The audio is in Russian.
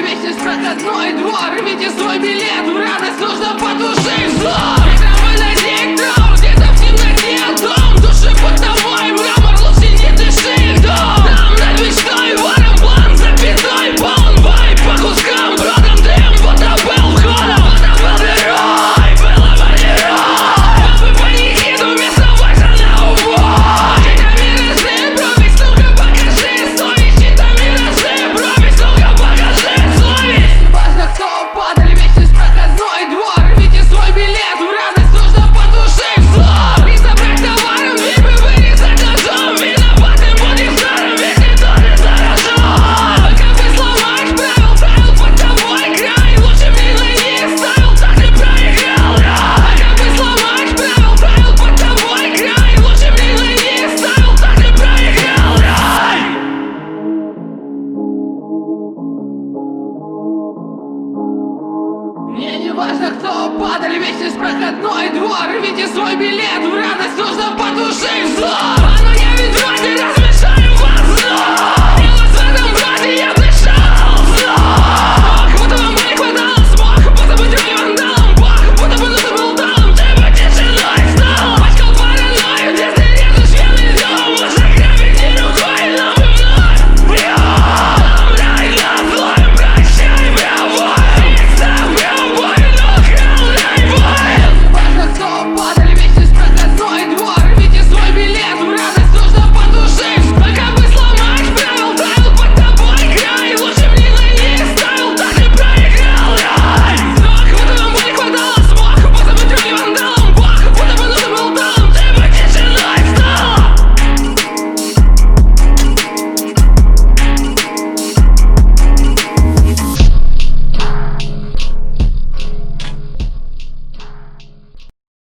рвитесь, брат, одной двор, два, рвите свой билет, в радость нужно потушить. важно, кто падали вместе с проходной двор Рвите свой билет, в радость нужно потушить! зло